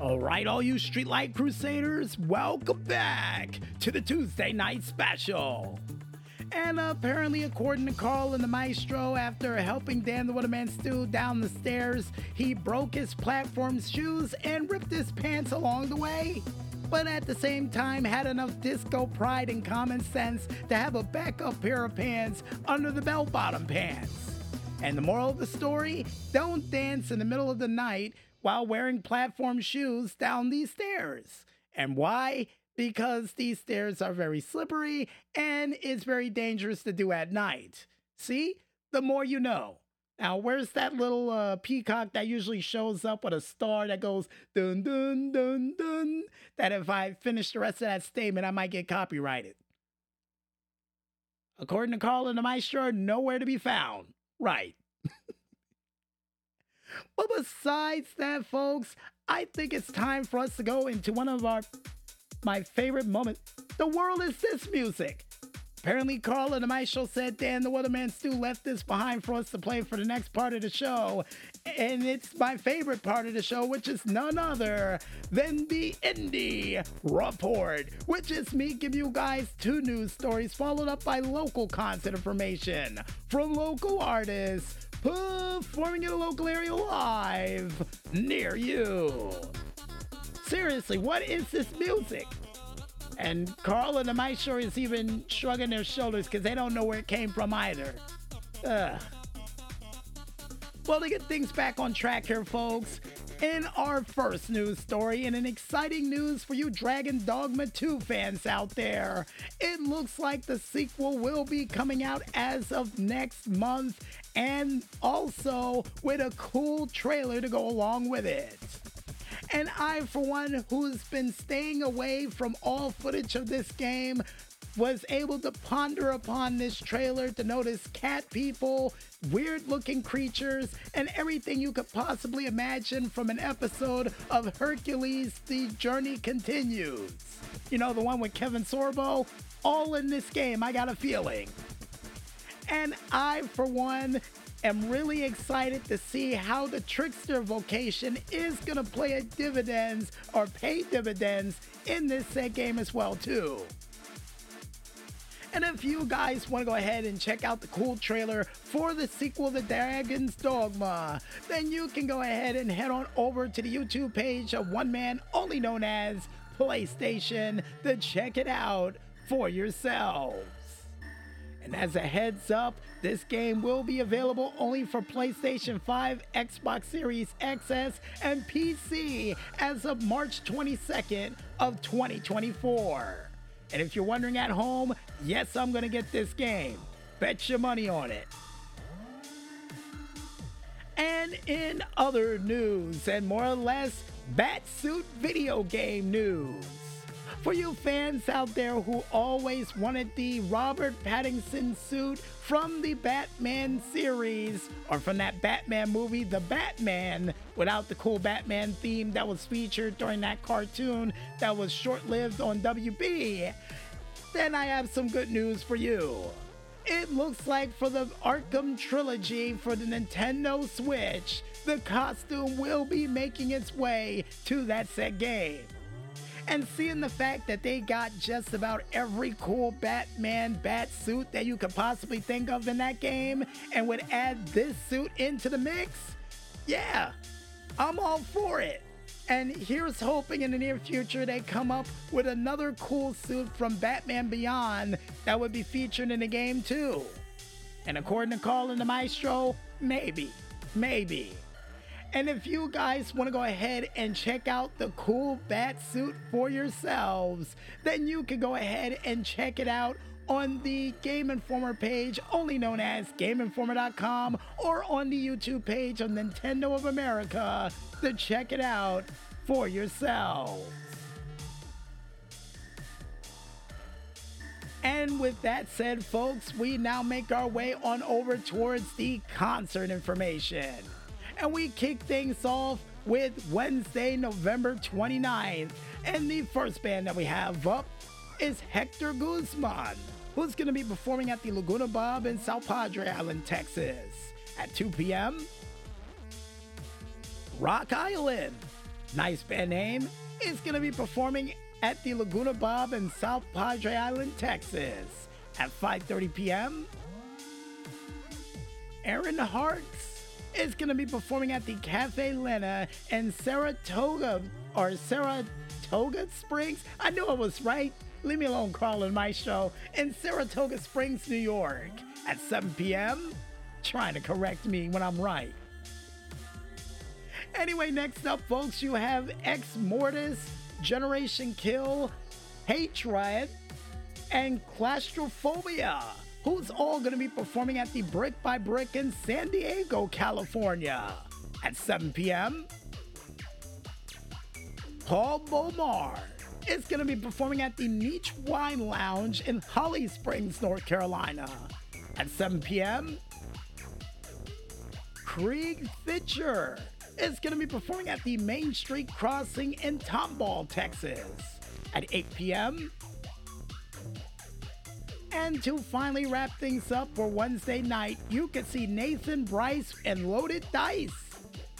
All right, all you Streetlight Crusaders, welcome back to the Tuesday Night Special. And apparently, according to Carl and the Maestro, after helping Dan the Waterman Stu down the stairs, he broke his platform shoes and ripped his pants along the way. But at the same time, had enough disco pride and common sense to have a backup pair of pants under the bell bottom pants. And the moral of the story don't dance in the middle of the night while wearing platform shoes down these stairs. And why? because these stairs are very slippery and it's very dangerous to do at night. See? The more you know. Now, where's that little uh, peacock that usually shows up with a star that goes dun dun dun dun? That if I finish the rest of that statement, I might get copyrighted. According to Carl and the Maestro, nowhere to be found. Right. but besides that, folks, I think it's time for us to go into one of our my favorite moments. The world is this music. Apparently, Carl and Maestro said Dan the Weatherman Stu left this behind for us to play for the next part of the show. And it's my favorite part of the show, which is none other than the Indie Report, which is me giving you guys two news stories followed up by local concert information from local artists performing in a local area live near you. Seriously, what is this music? And Carl and the Maestro is even shrugging their shoulders because they don't know where it came from either. Ugh. Well, to get things back on track here, folks, in our first news story, and an exciting news for you Dragon Dogma 2 fans out there, it looks like the sequel will be coming out as of next month, and also with a cool trailer to go along with it. And I, for one, who's been staying away from all footage of this game, was able to ponder upon this trailer to notice cat people, weird looking creatures, and everything you could possibly imagine from an episode of Hercules The Journey Continues. You know, the one with Kevin Sorbo? All in this game, I got a feeling. And I, for one, am really excited to see how the trickster vocation is going to play a dividends or pay dividends in this set game as well too. And if you guys want to go ahead and check out the cool trailer for the sequel to Dragon's Dogma, then you can go ahead and head on over to the YouTube page of one man only known as PlayStation to check it out for yourselves. And as a heads up, this game will be available only for PlayStation 5, Xbox Series XS, and PC as of March 22nd of 2024. And if you're wondering at home, yes, I'm going to get this game. Bet your money on it. And in other news, and more or less Batsuit video game news. For you fans out there who always wanted the Robert Pattinson suit from the Batman series, or from that Batman movie, The Batman, without the cool Batman theme that was featured during that cartoon that was short lived on WB, then I have some good news for you. It looks like for the Arkham trilogy for the Nintendo Switch, the costume will be making its way to that set game. And seeing the fact that they got just about every cool Batman bat suit that you could possibly think of in that game and would add this suit into the mix, yeah, I'm all for it. And here's hoping in the near future they come up with another cool suit from Batman Beyond that would be featured in the game too. And according to and the Maestro, maybe, maybe. And if you guys want to go ahead and check out the cool bat suit for yourselves, then you can go ahead and check it out on the Game Informer page, only known as GameInformer.com, or on the YouTube page of Nintendo of America to check it out for yourselves. And with that said, folks, we now make our way on over towards the concert information and we kick things off with Wednesday, November 29th. And the first band that we have up is Hector Guzman, who's going to be performing at the Laguna Bob in South Padre Island, Texas at 2 p.m. Rock Island, nice band name, is going to be performing at the Laguna Bob in South Padre Island, Texas at 5:30 p.m. Aaron Hartz is going to be performing at the Cafe Lena in Saratoga or Saratoga Springs. I knew I was right. Leave me alone, Carl my show in Saratoga Springs, New York at 7 p.m. Trying to correct me when I'm right. Anyway, next up, folks, you have Ex Mortis, Generation Kill, Hate Riot, and Claustrophobia, who's all going to be performing at the Brick by Brick in San Diego, California at 7 p.m. Paul Bomar is going to be performing at the Niche Wine Lounge in Holly Springs, North Carolina at 7 p.m. Creed Fisher is going to be performing at the Main Street Crossing in Tomball, Texas at 8 p.m. And to finally wrap things up for Wednesday night, you can see Nathan Bryce and Loaded Dice.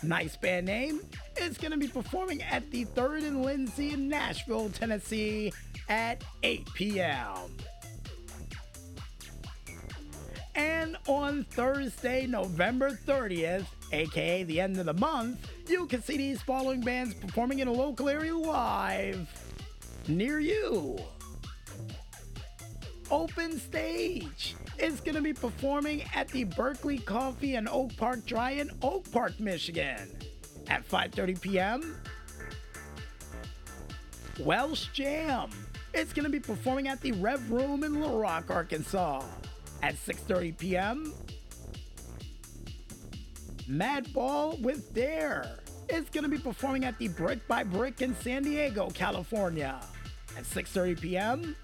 Nice band name is going to be performing at the Third and Lindsley in Nashville, Tennessee at 8 p.m. And on Thursday, November 30th, aka the end of the month, you can see these following bands performing in a local area live near you. Open Stage is going to be performing at the Berkeley Coffee and Oak Park Dry in Oak Park, Michigan at 5:30 p.m. Welsh Jam It's going to be performing at the Rev Room in Little Rock, Arkansas at 6:30 p.m. Madball with Dare is going to be performing at the Brick by Brick in San Diego, California at 6:30 p.m.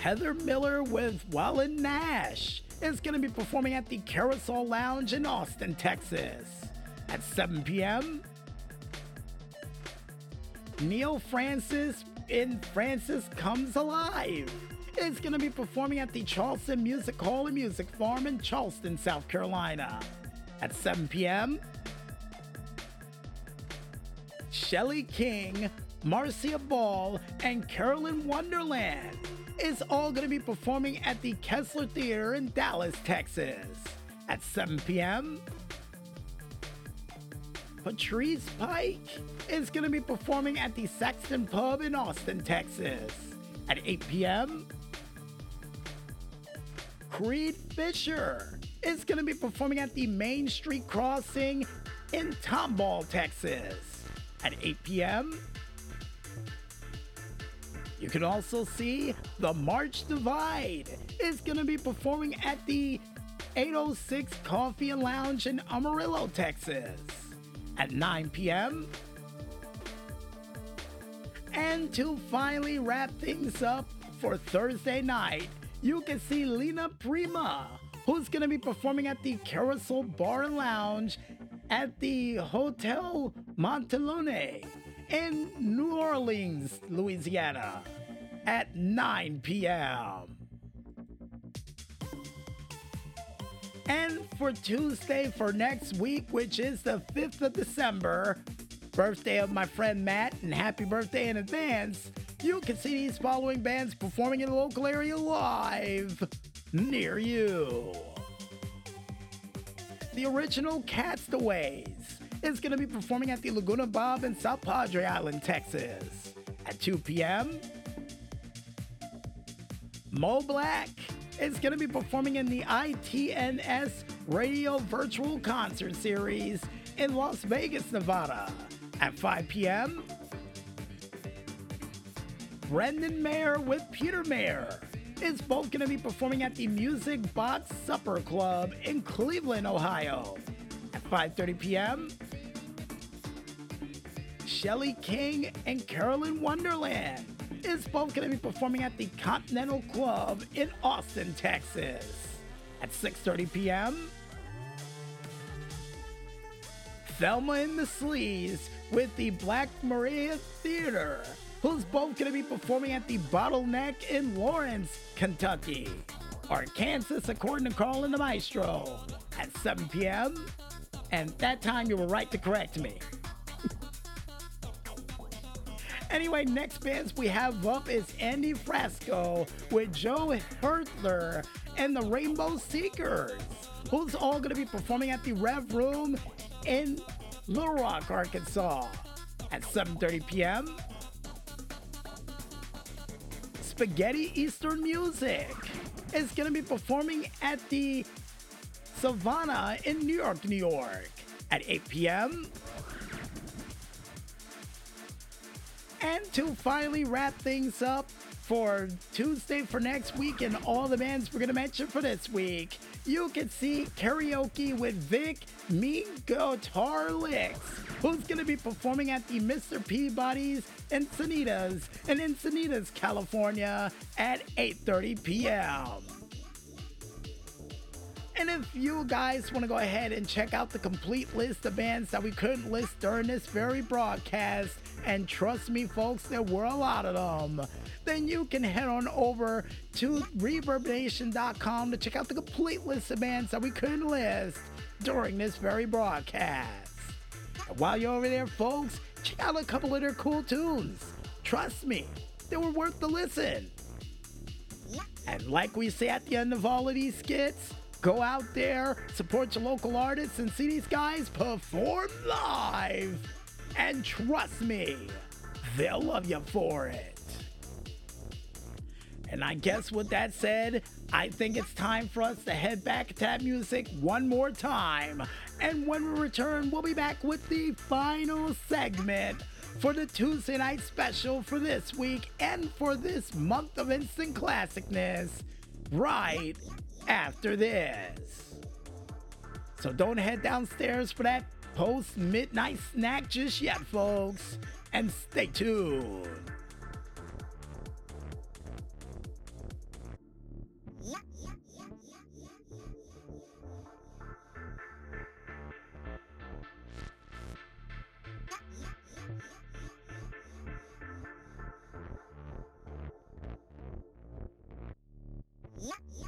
Heather Miller with Wallen Nash is going to be performing at the Carousel Lounge in Austin, Texas at 7 p.m. Neal Francis in Francis Comes Alive is going to be performing at the Charleston Music Hall and Music Farm in Charleston, South Carolina at 7 p.m. Shelly King, Marcia Ball, and Carolyn Wonderland is all going to be performing at the Kessler Theater in Dallas, Texas at 7 p.m. Patrice Pike is going to be performing at the Saxon Pub in Austin, Texas at 8 p.m. Creed Fisher is going to be performing at the Main Street Crossing in Tomball, Texas at 8 p.m. You can also see The March Divide is going to be performing at the 806 Coffee and Lounge in Amarillo, Texas at 9 p.m. And to finally wrap things up for Thursday night, you can see Lena Prima, who's going to be performing at the Carousel Bar and Lounge at the Hotel Monteleone in New Orleans, Louisiana at 9 p.m. And for Tuesday for next week, which is the 5th of December, birthday of my friend Matt, and happy birthday in advance, you can see these following bands performing in the local area live near you. The original Castaways is going to be performing at the Laguna Bob in South Padre Island, Texas at 2 p.m. Mo Black is going to be performing in the ITNS Radio Virtual Concert Series in Las Vegas, Nevada at 5 p.m. Brendan Mayer with Peter Mayer is both going to be performing at the Music Box Supper Club in Cleveland, Ohio at 5:30 p.m. Shelly King and Carolyn Wonderland is both going to be performing at the Continental Club in Austin, Texas at 6:30 p.m. Thelma and the Sleaze with the Black Maria Theater, who's both going to be performing at the Bottleneck in Lawrence, Kentucky, Arkansas, according to Carl and the Maestro, at 7 p.m. And that time you were right to correct me. Anyway, next bands we have up is Andy Frasco with Joe Hertler and the Rainbow Seekers, who's all going to be performing at the Rev Room in Little Rock, Arkansas at 7:30 p.m. Spaghetti Eastern Music is going to be performing at the Savannah in New York, New York at 8 p.m. And to finally wrap things up for Tuesday for next week and all the bands we're going to mention for this week, you can see karaoke with Vic Mean Guitar Licks, who's going to be performing at the Mr. Peabody's Encinitas in Encinitas, California at 8.30 p.m. And if you guys want to go ahead and check out the complete list of bands that we couldn't list during this very broadcast, and trust me, folks, there were a lot of them, then you can head on over to ReverbNation.com to check out the complete list of bands that we couldn't list during this very broadcast. And while you're over there, folks, check out a couple of their cool tunes. Trust me, they were worth the listen. And like we say at the end of all of these skits, Go out there, support your local artists, and see these guys perform live. And trust me, they'll love you for it. And I guess with that said, I think it's time for us to head back to that music one more time. And when we return, we'll be back with the final segment for the Tuesday night special for this week and for this month of instant classicness right after this. So don't head downstairs for that post midnight snack just yet, folks, and stay tuned. Yeah.